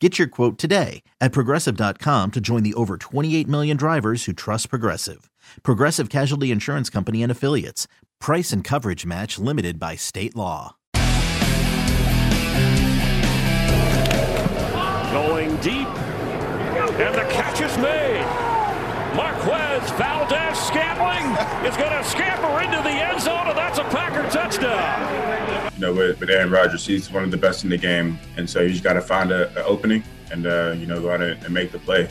Get your quote today at progressive.com to join the over 28 million drivers who trust Progressive. Progressive Casualty Insurance Company and Affiliates. Price and coverage match limited by state law. Going deep, and the catch is made. Valdes Scantling is going to scamper into the end zone, and that's a Packer touchdown. You know, with, with Aaron Rodgers, he's one of the best in the game, and so you just got to find an opening and uh, you know go out and, and make the play.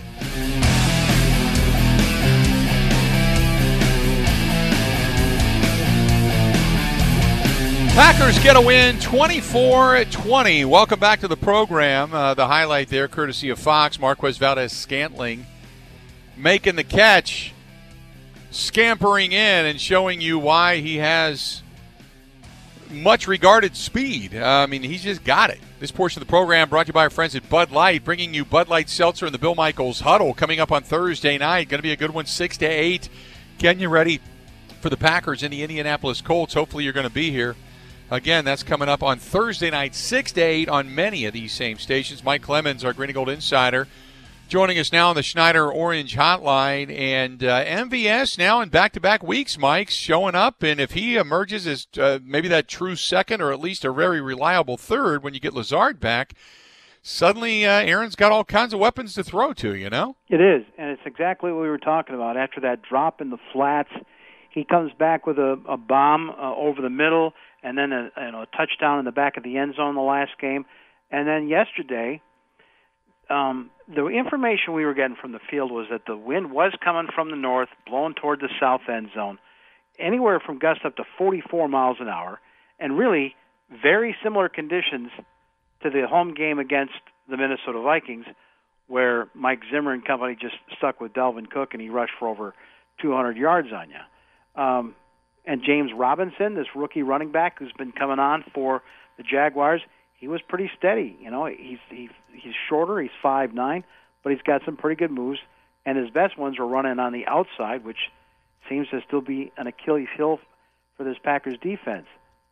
Packers get a win 24 20. Welcome back to the program. Uh, the highlight there, courtesy of Fox, Marquez Valdes-Scantling making the catch, scampering in, and showing you why he has much regarded speed. Uh, I mean, he's just got it. This portion of the program brought to you by our friends at Bud Light, bringing you Bud Light Seltzer and the Bill Michaels Huddle coming up on Thursday night. Going to be a good one, 6 to 8. Getting you ready for the Packers and the Indianapolis Colts. Hopefully, you're going to be here. Again, that's coming up on Thursday night, 6 to 8 on many of these same stations. Mike Clemens, our Green and Gold Insider, joining us now on the Schneider Orange Hotline. And uh, MVS now in back to back weeks, Mike's showing up. And if he emerges as uh, maybe that true second or at least a very reliable third when you get Lazard back, suddenly uh, Aaron's got all kinds of weapons to throw to, you know? It is. And it's exactly what we were talking about. After that drop in the flats, he comes back with a, a bomb uh, over the middle and then a, you know, a touchdown in the back of the end zone the last game. And then yesterday, um, the information we were getting from the field was that the wind was coming from the north, blowing toward the south end zone, anywhere from gusts up to 44 miles an hour, and really very similar conditions to the home game against the Minnesota Vikings, where Mike Zimmer and company just stuck with Dalvin Cook and he rushed for over 200 yards on you. Um, and James Robinson, this rookie running back who's been coming on for the Jaguars, he was pretty steady. You know, he's he's he's shorter, he's five nine, but he's got some pretty good moves. And his best ones were running on the outside, which seems to still be an Achilles heel for this Packers defense.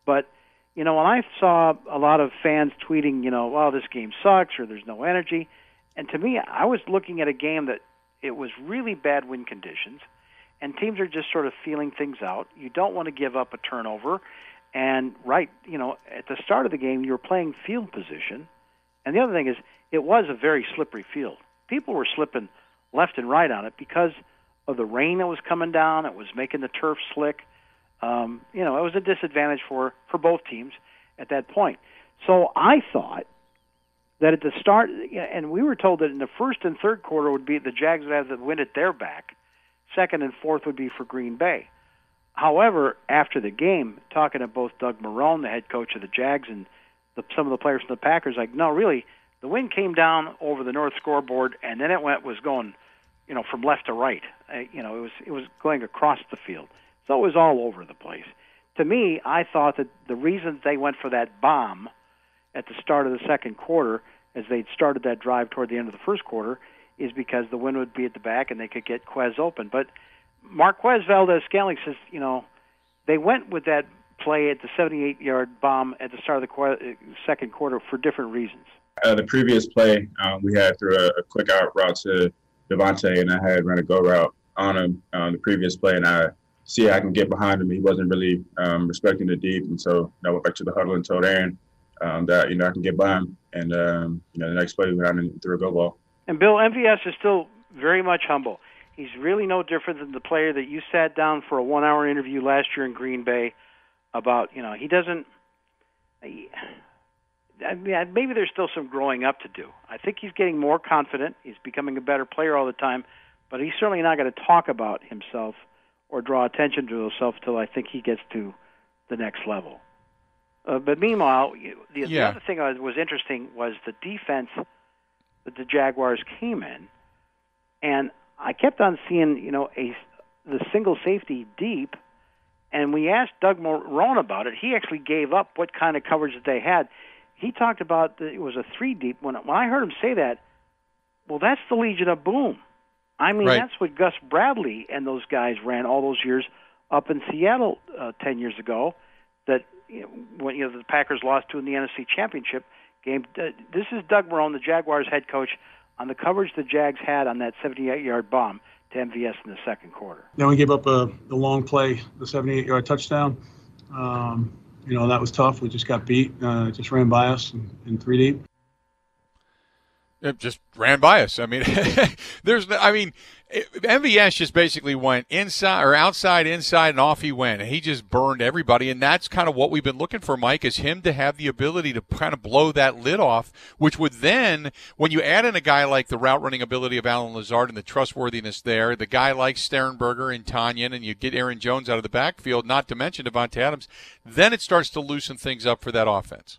But you know, when I saw a lot of fans tweeting, you know, well, this game sucks or there's no energy, and to me, I was looking at a game that it was really bad wind conditions and teams are just sort of feeling things out. You don't want to give up a turnover. And right, you know, at the start of the game, you're playing field position. And the other thing is, it was a very slippery field. People were slipping left and right on it because of the rain that was coming down. It was making the turf slick. Um, you know, it was a disadvantage for for both teams at that point. So I thought that at the start, and we were told that in the first and third quarter would be the Jags would have the wind at their back Second and fourth would be for Green Bay. However, after the game, talking to both Doug Marrone, the head coach of the Jags, and the, some of the players from the Packers, like, no, really, the wind came down over the north scoreboard, and then it went was going, you know, from left to right. Uh, you know, it was it was going across the field, so it was all over the place. To me, I thought that the reason they went for that bomb at the start of the second quarter, as they'd started that drive toward the end of the first quarter, is because the wind would be at the back and they could get Quez open. But Marquez Valdes-Scantling says, you know, they went with that play at the 78 yard bomb at the start of the qu- uh, second quarter for different reasons. Uh, the previous play, um, we had through a, a, quick out route to Davante, and I had run a go route on him on the previous play, and I see I can get behind him. He wasn't really um, respecting the deep, and so I went back to the huddle and told Aaron um, that you know I can get by him, and um, you know the next play we went out and threw a go ball. And Bill MVS is still very much humble. He's really no different than the player that you sat down for a one-hour interview last year in Green Bay about. You know, he doesn't. He, I mean, maybe there's still some growing up to do. I think he's getting more confident. He's becoming a better player all the time, but he's certainly not going to talk about himself or draw attention to himself until I think he gets to the next level. Uh, but meanwhile, the, Yeah. the other thing that was interesting was the defense that the Jaguars came in, and I kept on seeing, you know, a the single safety deep. And we asked Doug Marrone about it. He actually gave up what kind of coverage that they had. He talked about that it was a three deep. When when I heard him say that, well, that's the Legion of Boom. I mean, Right. that's what Gus Bradley and those guys ran all those years up in Seattle uh, ten years ago. That you know, when you know the Packers lost to in the NFC Championship game. Uh, This is Doug Marrone, the Jaguars head coach, on the coverage the Jags had on that 78-yard bomb to MVS in the second quarter. Then we gave up a, the long play, the 78 yard touchdown. Um, you know, that was tough. We just got beat. Uh, just ran by us in, in three deep. It just ran by us. I mean, there's, I mean, MVS just basically went inside or outside, inside, and off he went. And he just burned everybody. And that's kind of what we've been looking for, Mike, is him to have the ability to kind of blow that lid off, which would then, when you add in a guy like the route running ability of Allen Lazard and the trustworthiness there, the guy like Sternberger and Tonyan, and you get Aaron Jones out of the backfield, not to mention Davante Adams, then it starts to loosen things up for that offense.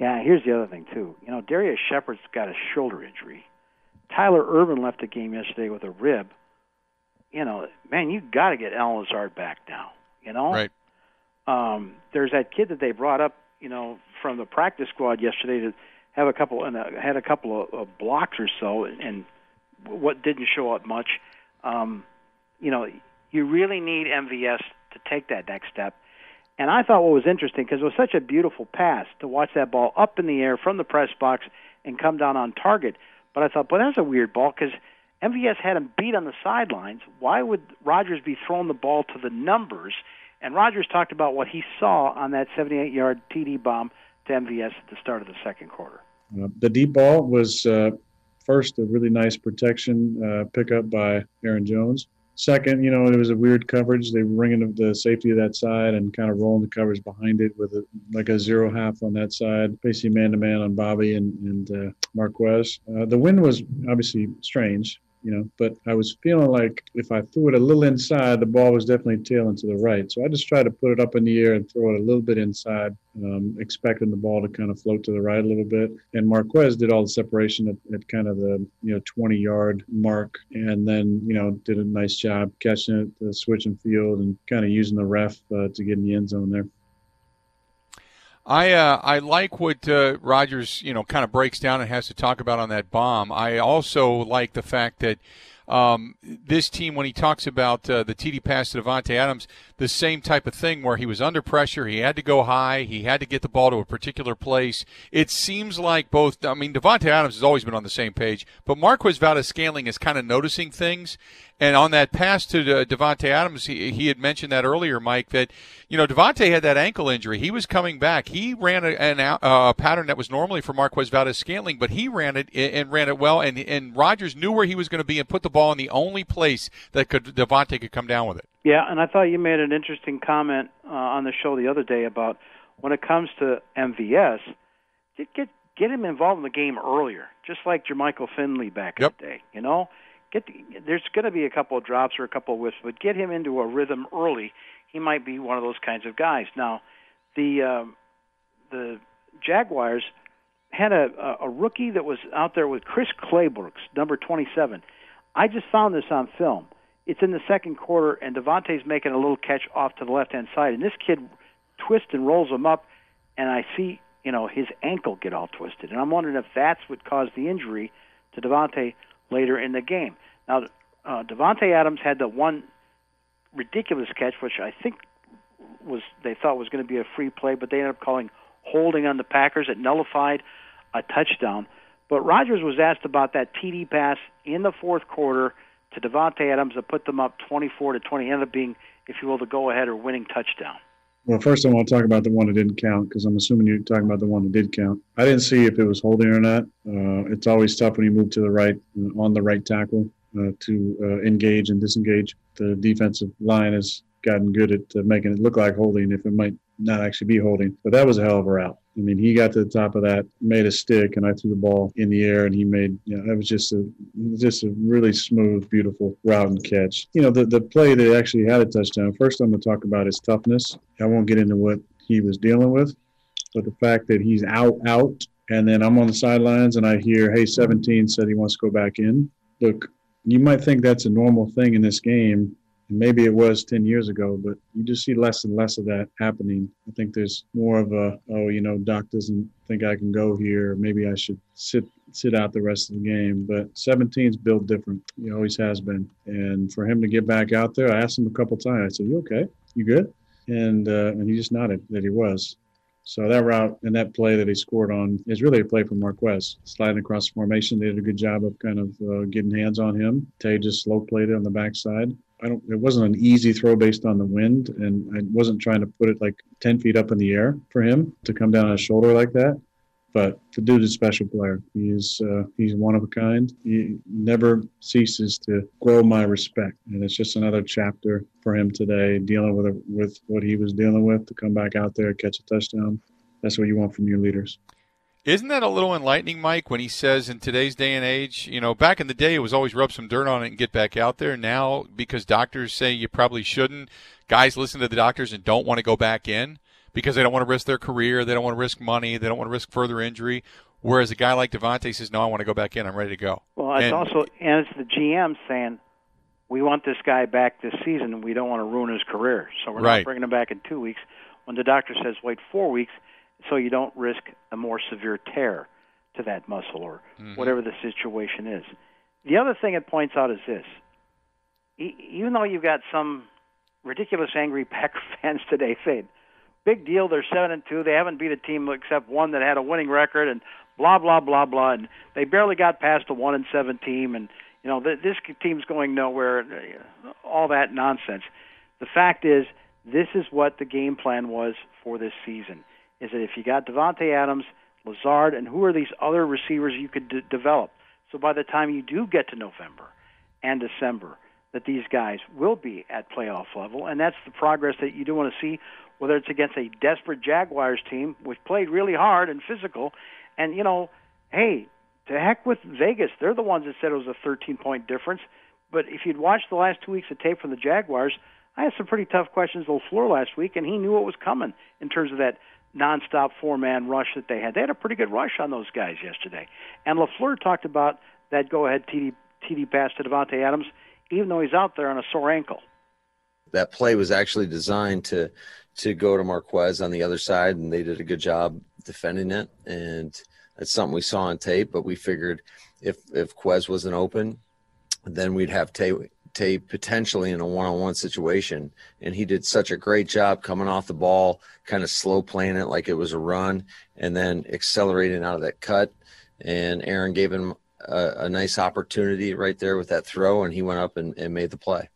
Yeah, here's the other thing too. You know, Darrius Shepherd's got a shoulder injury. Tyler Ervin left the game yesterday with a rib. You know, man, you got to get Allen Lazard back now. You know, Right. um, there's that kid that they brought up, you know, from the practice squad yesterday to have a couple and uh, had a couple of, of blocks or so, and, and what didn't show up much. Um, you know, you really need MVS to take that next step. And I thought what was interesting because it was such a beautiful pass to watch that ball up in the air from the press box and come down on target. But I thought, boy, that's a weird ball because MVS had him beat on the sidelines. Why would Rodgers be throwing the ball to the numbers? And Rodgers talked about what he saw on that 78-yard TD bomb to MVS at the start of the second quarter. The deep ball was uh, first a really nice protection uh, pickup by Aaron Jones. Second, you know, it was a weird coverage. They were bringing the safety of that side and kind of rolling the coverage behind it with a, like a zero half on that side, basically man to man on Bobby and, and uh, Marquez. Uh, the wind was obviously strange, you know, but I was feeling like if I threw it a little inside, the ball was definitely tailing to the right. So I just tried to put it up in the air and throw it a little bit inside, um, expecting the ball to kind of float to the right a little bit. And Marquez did all the separation at, at kind of the you know 20 yard mark, and then you know did a nice job catching it, uh, switching field, and kind of using the ref uh, to get in the end zone there. I uh, I like what uh, Rodgers you know kind of breaks down and has to talk about on that bomb. I also like the fact that um, this team, when he talks about uh, the TD pass to Davante Adams, the same type of thing where he was under pressure, he had to go high, he had to get the ball to a particular place. It seems like both. I mean, Davante Adams has always been on the same page, but Marquez Valdes-Scantling is kind of noticing things. And on that pass to uh, Davante Adams, he, he had mentioned that earlier, Mike, that you know Davante had that ankle injury. He was coming back. He ran a, an, uh, a pattern that was normally for Marquez Valdes-Scantling, but he ran it and ran it well. And and Rodgers knew where he was going to be and put the ball in the only place that could Davante could come down with it. Yeah, and I thought you made an interesting comment uh, on the show the other day about when it comes to MVS, get get get him involved in the game earlier, just like Jermichael Finley back Yep. in the day. You know, get there's going to be a couple of drops or a couple of whiffs, but get him into a rhythm early. He might be one of those kinds of guys. Now, the um, the Jaguars had a, a rookie that was out there with Chris Claybrooks, number 27. I just found this on film. It's in the second quarter, and Davante's making a little catch off to the left hand side, and this kid twists and rolls him up, and I see you know his ankle get all twisted, and I'm wondering if that's what caused the injury to Davante later in the game. Now, uh, Davante Adams had the one ridiculous catch, which I think was they thought was going to be a free play, but they ended up calling holding on the Packers. It nullified a touchdown. But Rodgers was asked about that TD pass in the fourth quarter to Davante Adams that put them up 24 to 20. Ended up being, if you will, the go-ahead or winning touchdown. Well, first I want to talk about the one that didn't count because I'm assuming you're talking about the one that did count. I didn't see if it was holding or not. Uh, it's always tough when you move to the right on the right tackle. uh, to uh, engage and disengage. The defensive line has gotten good at uh, making it look like holding if it might not actually be holding. But that was a hell of a route. I mean, he got to the top of that, made a stick, and I threw the ball in the air, and he made. You know, that was just a just a really smooth, beautiful route and catch. You know, the the play that actually had a touchdown. First, I'm going to talk about his toughness. I won't get into what he was dealing with, but the fact that he's out, out, and then I'm on the sidelines and I hear, "Hey, 17 said he wants to go back in." Look, you might think that's a normal thing in this game, maybe it was 10 years ago, but you just see less and less of that happening. I think there's more of a, oh, you know, Doc doesn't think I can go here. Maybe I should sit sit out the rest of the game. But 17's built different. He always has been. And for him to get back out there, I asked him a couple times. I said, "You okay? You good?" And uh, and he just nodded that he was. So that route and that play that he scored on is really a play for Marquez. Sliding across the formation, they did a good job of kind of uh, getting hands on him. Tay just slow played it on the backside. I don't. It wasn't an easy throw based on the wind, and I wasn't trying to put it like ten feet up in the air for him to come down on his shoulder like that. But the dude is a special player. He's uh, he's one of a kind. He never ceases to grow my respect, and it's just another chapter for him today, dealing with with what he was dealing with to come back out there catch a touchdown. That's what you want from your leaders. Isn't that a little enlightening, Mike, when he says in today's day and age, you know, back in the day it was always rub some dirt on it and get back out there. Now, because doctors say you probably shouldn't, guys listen to the doctors and don't want to go back in because they don't want to risk their career, they don't want to risk money, they don't want to risk further injury. Whereas a guy like Davante says, "No, I want to go back in. I'm ready to go." Well, it's and, also and it's the GM saying, "We want this guy back this season. We don't want to ruin his career, so we're right. not bringing him back in two weeks." When the doctor says, "Wait four weeks," so you don't risk a more severe tear to that muscle or mm-hmm. whatever the situation is. The other thing it points out is this: e- even though you've got some ridiculous angry Packer fans today saying, "Big deal, they're seven and two, they haven't beat a team except one that had a winning record," and blah blah blah blah, and they barely got past a one and seven team, and you know th- this team's going nowhere. All that nonsense. The fact is, this is what the game plan was for this season is that if you got Davante Adams, Lazard, and who are these other receivers you could d- develop? So by the time you do get to November and December, that these guys will be at playoff level, and that's the progress that you do want to see. Whether it's against a desperate Jaguars team, which played really hard and physical, and you know, hey, to heck with Vegas. They're the ones that said it was a 13 point difference. But if you'd watched the last two weeks of tape from the Jaguars, I had some pretty tough questions with LaFleur last week, and he knew what was coming in terms of that nonstop four man rush that they had. They had a pretty good rush on those guys yesterday. And LaFleur talked about that go ahead TD, TD pass to Davante Adams, even though he's out there on a sore ankle. That play was actually designed to to go to Marquez on the other side, and they did a good job defending it. And that's something we saw on tape, but we figured if if Quez wasn't open, then we'd have Tay Tay potentially in a one-on-one situation, and he did such a great job coming off the ball, kind of slow playing it like it was a run, and then accelerating out of that cut. And Aaron gave him a, a nice opportunity right there with that throw, and he went up and, and made the play.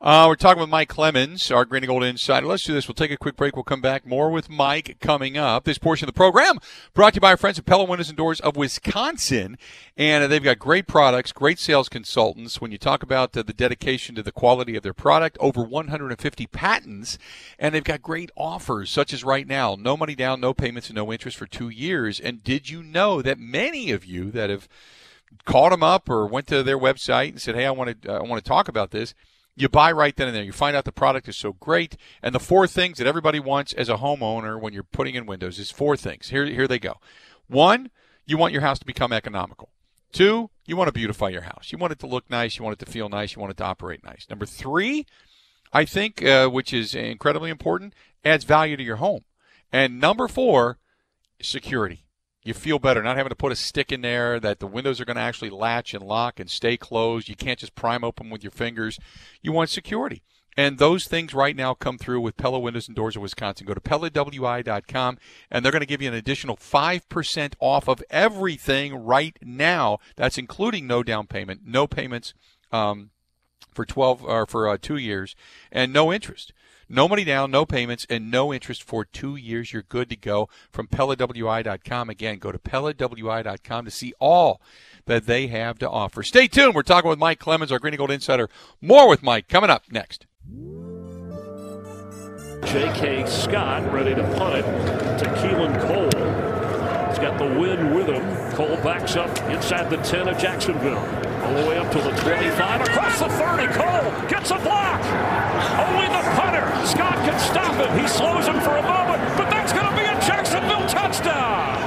Uh, we're talking with Mike Clemens, our Green and Gold Insider. Let's do this. We'll take a quick break. We'll come back. More with Mike coming up. This portion of the program brought to you by our friends at Pella Windows and Doors of Wisconsin. And they've got great products, great sales consultants. When you talk about the, the dedication to the quality of their product, over 150 patents. And they've got great offers, such as right now no money down, no payments, and no interest for two years. And did you know that many of you that have called them up or went to their website and said, hey, I want to, uh, I want to talk about this – you buy right then and there. You find out the product is so great. And the four things that everybody wants as a homeowner when you're putting in windows is four things. Here, here they go. One, you want your house to become economical. Two, you want to beautify your house. You want it to look nice. You want it to feel nice. You want it to operate nice. Number three, I think, uh, which is incredibly important, adds value to your home. And number four, security you feel better not having to put a stick in there that the windows are going to actually latch and lock and stay closed you can't just prime open with your fingers you want security and those things right now come through with Pella Windows and Doors of Wisconsin. Go to PellaWI.com and they're going to give you an additional 5% off of everything right now. That's including no down payment, no payments um, for 12 or for uh, two years, and no interest. No money down, no payments, and no interest for two years. You're good to go from PellaWI.com. Again, go to PellaWI.com to see all that they have to offer. Stay tuned. We're talking with Mike Clemens, our Green and Gold Insider. More with Mike coming up next. J.K. Scott ready to punt it to Keelan Cole. He's got the win with him. Cole backs up inside the 10 of Jacksonville. All the way up to the 25, across the 30. Cole gets a block. Only the punter. Scott can stop him. He slows him for a moment, but that's going to be a Jacksonville touchdown.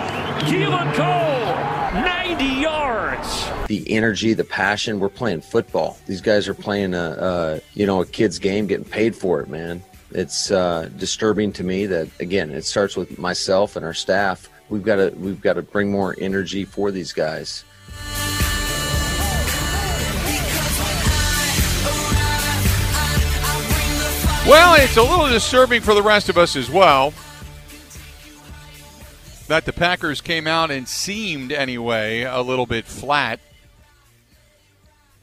Keelan Cole, 90 yards. the energy, the passion. We're playing football. These guys are playing a, a you know a kid's game, getting paid for it, man. It's uh, disturbing to me that again, it starts with myself and our staff. We've got to we've got to bring more energy for these guys. Well, it's a little disturbing for the rest of us as well that the Packers came out and seemed, anyway, a little bit flat.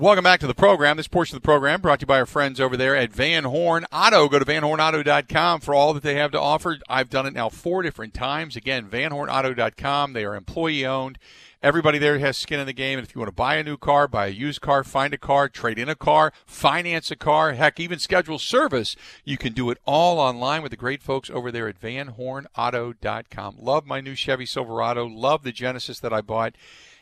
Welcome back to the program. This portion of the program brought to you by our friends over there at Van Horn Auto. Go to vanhornauto.com for all that they have to offer. I've done it now four different times. Again, vanhornauto.com. They are employee owned. Everybody there has skin in the game. And if you want to buy a new car, buy a used car, find a car, trade in a car, finance a car, heck, even schedule service, you can do it all online with the great folks over there at vanhornauto.com. Love my new Chevy Silverado. Love the Genesis that I bought.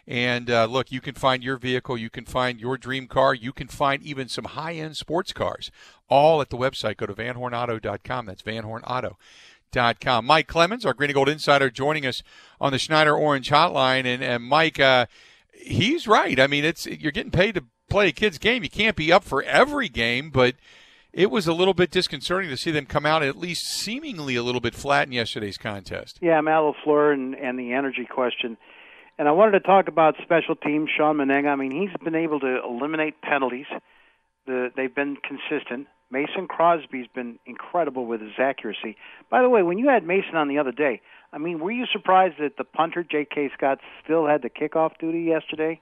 And uh, look, you can find your vehicle, you can find your dream car, you can find even some high end sports cars, all at the website. Go to vanhornauto.com. That's vanhornauto.com. Mike Clemens, our Green and Gold Insider, joining us on the Schneider Orange Hotline. And, and Mike, uh, he's right. I mean, it's you're getting paid to play a kid's game. You can't be up for every game, but it was a little bit disconcerting to see them come out at least seemingly a little bit flat in yesterday's contest. Yeah, Matt LaFleur and, and the energy question. And I wanted to talk about special teams, Shawn Mennenga. I mean, he's been able to eliminate penalties. The, they've been consistent. Mason Crosby's been incredible with his accuracy. By the way, when you had Mason on the other day, I mean, were you surprised that the punter, J.K. Scott, still had the kickoff duty yesterday?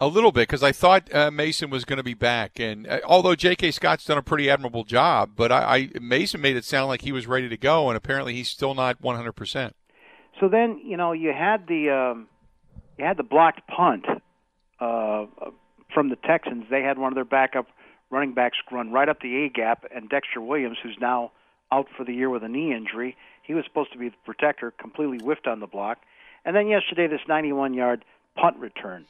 A little bit because I thought uh, Mason was going to be back, and uh, although J.K. Scott's done a pretty admirable job, but I, I Mason made it sound like he was ready to go, and apparently he's still not 100 percent. So then, you know, you had the um, you had the blocked punt uh, from the Texans. They had one of their backup running backs run right up the A gap, and Dexter Williams, who's now out for the year with a knee injury, he was supposed to be the protector, completely whiffed on the block. And then yesterday, this 91-yard punt return.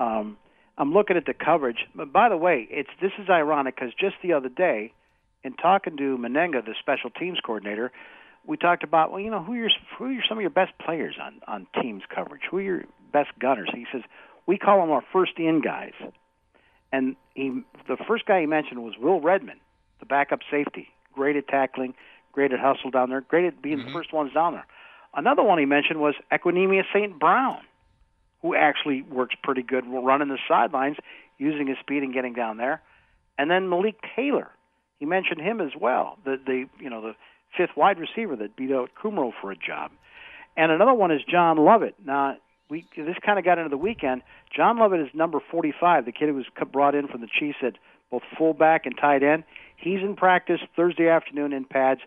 Um, I'm looking at the coverage. But by the way, it's this is ironic because just the other day, in talking to Mennenga, the special teams coordinator, we talked about well, you know, who are your, who are some of your best players on on teams coverage? Who are your best gunners? He says we call them our first in guys. And he, the first guy he mentioned was Will Redmond, the backup safety, great at tackling, great at hustle down there, great at being mm-hmm. the first ones down there. Another one he mentioned was Equanimeous St. Brown, who actually works pretty good running the sidelines, using his speed and getting down there. And then Malik Taylor, he mentioned him as well. The the you know the fifth wide receiver that beat out Kumerow for a job. And another one is John Lovett. Now we this kind of got into the weekend. John Lovett is number 45, the kid who was brought in from the Chiefs at both fullback and tight end. He's in practice Thursday afternoon in pads,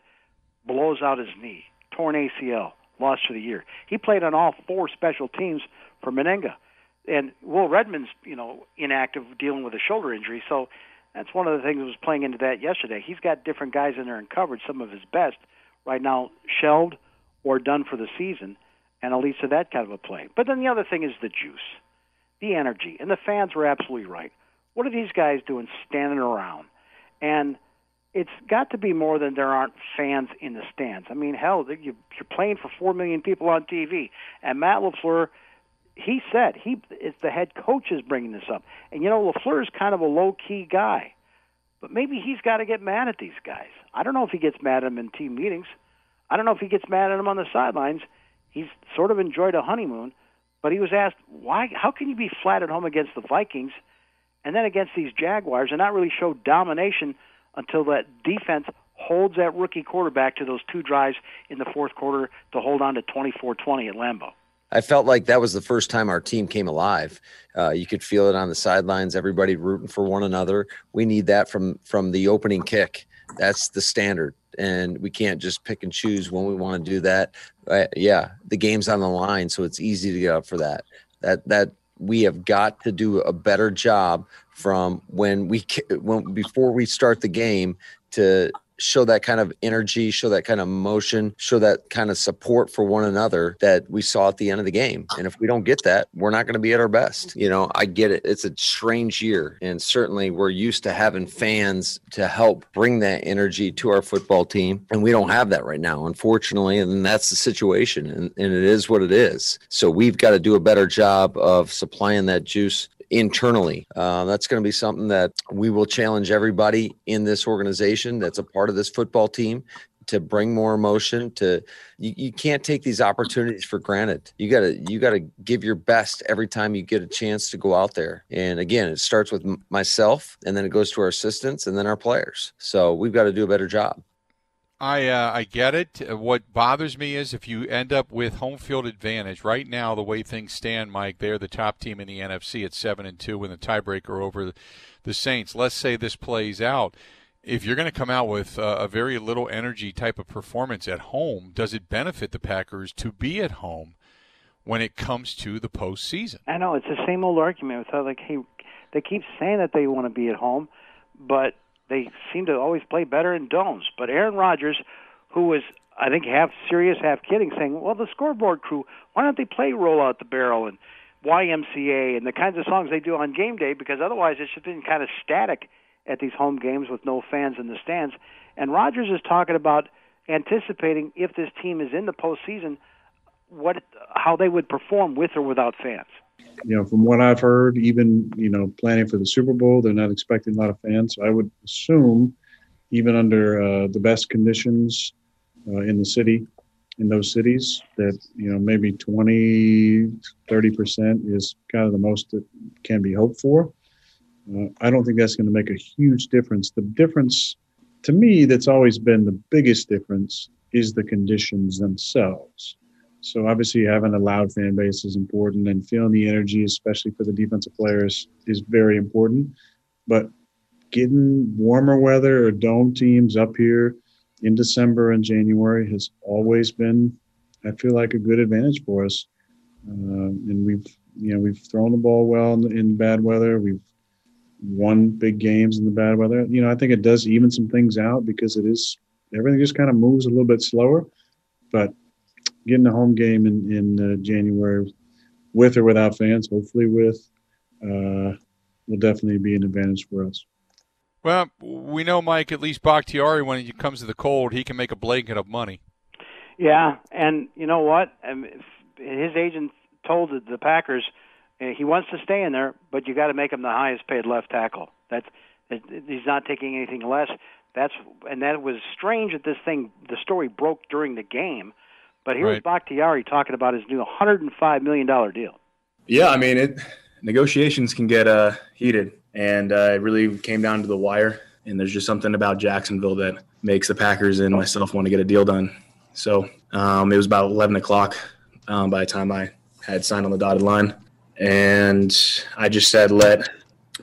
blows out his knee, torn ACL, lost for the year. He played on all four special teams for Mennenga. And Will Redmond's, you know, inactive dealing with a shoulder injury. So that's one of the things that was playing into that yesterday. He's got different guys in there in coverage, some of his best right now shelved or done for the season and it leads to that kind of a play. But then the other thing is the juice, the energy, and the fans were absolutely right. What are these guys doing standing around? And it's got to be more than there aren't fans in the stands. I mean, hell, you're playing for four million people on TV, and Matt LaFleur, he said he it's the head coach is bringing this up, and you know LaFleur is kind of a low key guy, but maybe he's got to get mad at these guys. I don't know if he gets mad at them in team meetings. I don't know if he gets mad at them on the sidelines he's sort of enjoyed a honeymoon, but he was asked why how can you be flat at home against the Vikings and then against these Jaguars and not really show domination until that defense holds that rookie quarterback to those two drives in the fourth quarter to hold on to 24-20 at Lambeau. I felt like that was the first time our team came alive. Uh, you could feel it on the sidelines. Everybody rooting for one another. We need that from from the opening kick. That's the standard and we can't just pick and choose when we want to do that. Uh, yeah, the game's on the line, so it's easy to get up for that. That that we have got to do a better job from when we when before we start the game to show that kind of energy, show that kind of emotion, show that kind of support for one another that we saw at the end of the game. And if we don't get that, we're not going to be at our best. Mm-hmm. You know, I get it. It's a strange year. And certainly we're used to having fans to help bring that energy to our football team. And we don't have that right now, unfortunately. And that's the situation. And, and it is what it is. So we've got to do a better job of supplying that juice internally. Uh, that's going to be something that we will challenge everybody in this organization that's a part of this football team to bring more emotion to you, you can't take these opportunities for granted. You gotta you gotta give your best every time you get a chance to go out there. And again it starts with myself and then it goes to our assistants and then our players. So we've got to do a better job I uh, I get it. Uh, what bothers me is if you end up with home field advantage. Right now, the way things stand, Mike, they're the top team in the NFC at seven and two, with a tiebreaker over the Saints. Let's say this plays out. If you're going to come out with uh, a very little energy type of performance at home, does it benefit the Packers to be at home when it comes to the postseason? I know it's the same old argument. With like, hey, they keep saying that they want to be at home, but they seem to always play better in domes. But Aaron Rodgers, who was I think half serious, half kidding, saying, "Well, the scoreboard crew, why don't they play Roll Out the Barrel and YMCA and the kinds of songs they do on game day? Because otherwise, it's just been kind of static at these home games with no fans in the stands." And Rodgers is talking about anticipating if this team is in the postseason, what how they would perform with or without fans you know, from what I've heard, even you know, planning for the Super Bowl, they're not expecting a lot of fans. So I would assume, even under uh, the best conditions uh, in the city, in those cities, that you know maybe 20, 30 percent is kind of the most that can be hoped for. Uh, I don't think that's going to make a huge difference. The difference, to me, that's always been the biggest difference is the conditions themselves. So obviously having a loud fan base is important and feeling the energy, especially for the defensive players, is very important. But getting warmer weather or dome teams up here in December and January has always been, I feel like, a good advantage for us. Uh, and we've, you know, we've thrown the ball well in, in bad weather. We've won big games in the bad weather. You know, I think it does even some things out because it is everything just kind of moves a little bit slower. But getting a home game in in uh, January, with or without fans, hopefully with, uh, will definitely be an advantage for us. Well, we know Mike. At least Bakhtiari, when it comes to the cold, he can make a blanket of money. Yeah, and you know what? his agent told the Packers uh, he wants to stay in there, but you got to make him the highest paid left tackle. That's he's not taking anything less. That's and that was strange that this thing the story broke during the game but here's right. Bakhtiari talking about his new $105 million deal. Yeah, I mean, it negotiations can get uh, heated, and uh, it really came down to the wire. And there's just something about Jacksonville that makes the Packers and myself want to get a deal done. So um, it was about 11 o'clock um, by the time I had signed on the dotted line. And I just said, let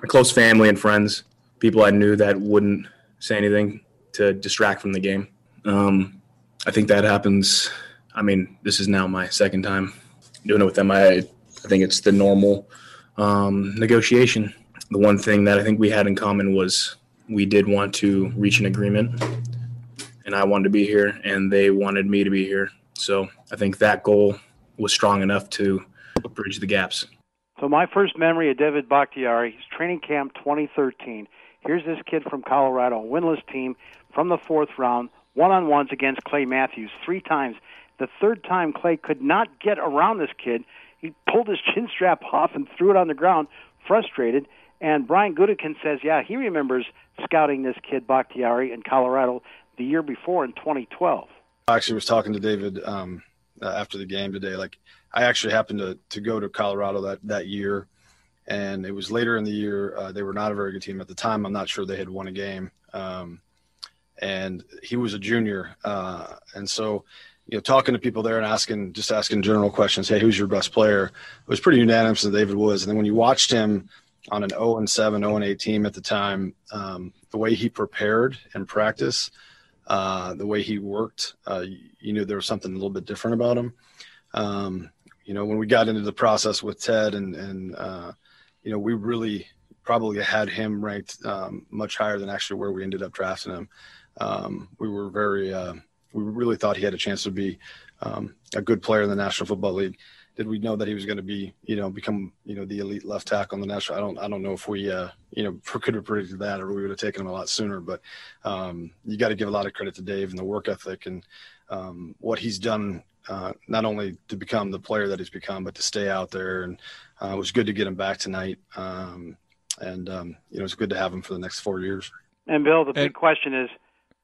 my close family and friends, people I knew that wouldn't say anything to distract from the game. Um, I think that happens I mean, this is now my second time doing it with them. I, I think it's the normal um, negotiation. The one thing that I think we had in common was we did want to reach an agreement, and I wanted to be here, and they wanted me to be here. So I think that goal was strong enough to bridge the gaps. So my first memory of David Bakhtiari, he's training camp 2013. Here's this kid from Colorado, winless team from the fourth round, one-on-ones against Clay Matthews three times. The third time, Clay could not get around this kid. He pulled his chin strap off and threw it on the ground, frustrated. And Brian Gutekunst says, yeah, he remembers scouting this kid Bakhtiari in Colorado the year before in 2012. I actually was talking to David um, uh, after the game today. Like, I actually happened to to go to Colorado that that year, and it was later in the year. Uh, they were not a very good team at the time. I'm not sure they had won a game. Um, and he was a junior, uh, and so you know, talking to people there and asking, just asking general questions. Hey, who's your best player? It was pretty unanimous that David Woods. And then when you watched him on an 0 and 7, 0 and 8 team at the time, um, the way he prepared and practice, uh, the way he worked, uh, you knew there was something a little bit different about him. Um, you know, when we got into the process with Ted and and uh, you know, we really probably had him ranked um, much higher than actually where we ended up drafting him. Um, we were very, uh, we really thought he had a chance to be um, a good player in the National Football League. Did we know that he was going to be, you know, become, you know, the elite left tackle on the national? I don't, I don't know if we, uh, you know, could have predicted that, or we would have taken him a lot sooner. But um, you got to give a lot of credit to Dave and the work ethic and um, what he's done, uh, not only to become the player that he's become, but to stay out there. And uh, it was good to get him back tonight. Um, and um, you know, it's good to have him for the next four years. And Bill, the big question is,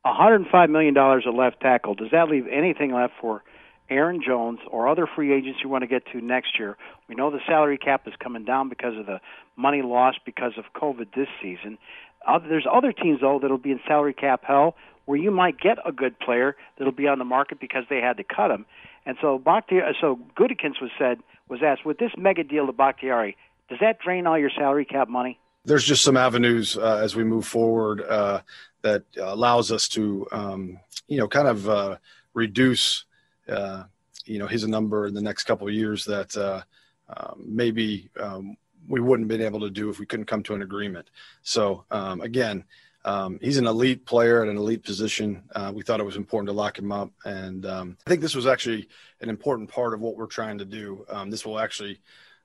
105 million dollars at left tackle. Does that leave anything left for Aaron Jones or other free agents you want to get to next year? We know the salary cap is coming down because of the money lost because of COVID this season. Other, there's other teams though that'll be in salary cap hell where you might get a good player that'll be on the market because they had to cut him. And so Bakhtiari, so Gutekunst was said was asked with this mega deal to Bakhtiari, does that drain all your salary cap money? there's just some avenues uh, as we move forward uh, that allows us to, um, you know, kind of uh, reduce, uh, you know, his number in the next couple of years that uh, um, maybe um, we wouldn't have been able to do if we couldn't come to an agreement. So um, again. Um, he's an elite player at an elite position. Uh, we thought it was important to lock him up, and um, I think this was actually an important part of what we're trying to do. this will actually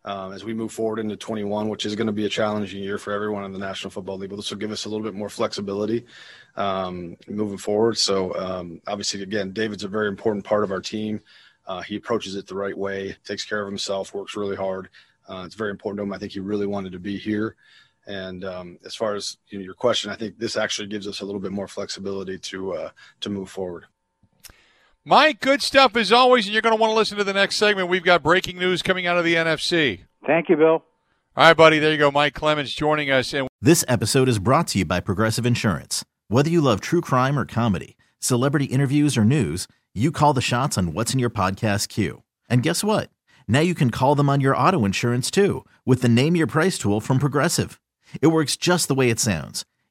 um, as we move forward into 21, which is going to be a challenging year for everyone in the National Football League. But this will give us a little bit more flexibility um, moving forward. So, um, obviously, again, David's a very important part of our team. Uh, he approaches it the right way, takes care of himself, works really hard. Uh, it's very important to him. I think he really wanted to be here. And um, as far as you know, your question, I think this actually gives us a little bit more flexibility to uh, to move forward. Mike, good stuff as always, and you're going to want to listen to the next segment. We've got breaking news coming out of the NFC. Thank you, Bill. All right, buddy. There you go. Mike Clemens joining us. And this episode is brought to you by Progressive Insurance. Whether you love true crime or comedy, celebrity interviews or news, you call the shots on what's in your podcast queue. And guess what? Now you can call them on your auto insurance too with the Name Your Price tool from Progressive. It works just the way it sounds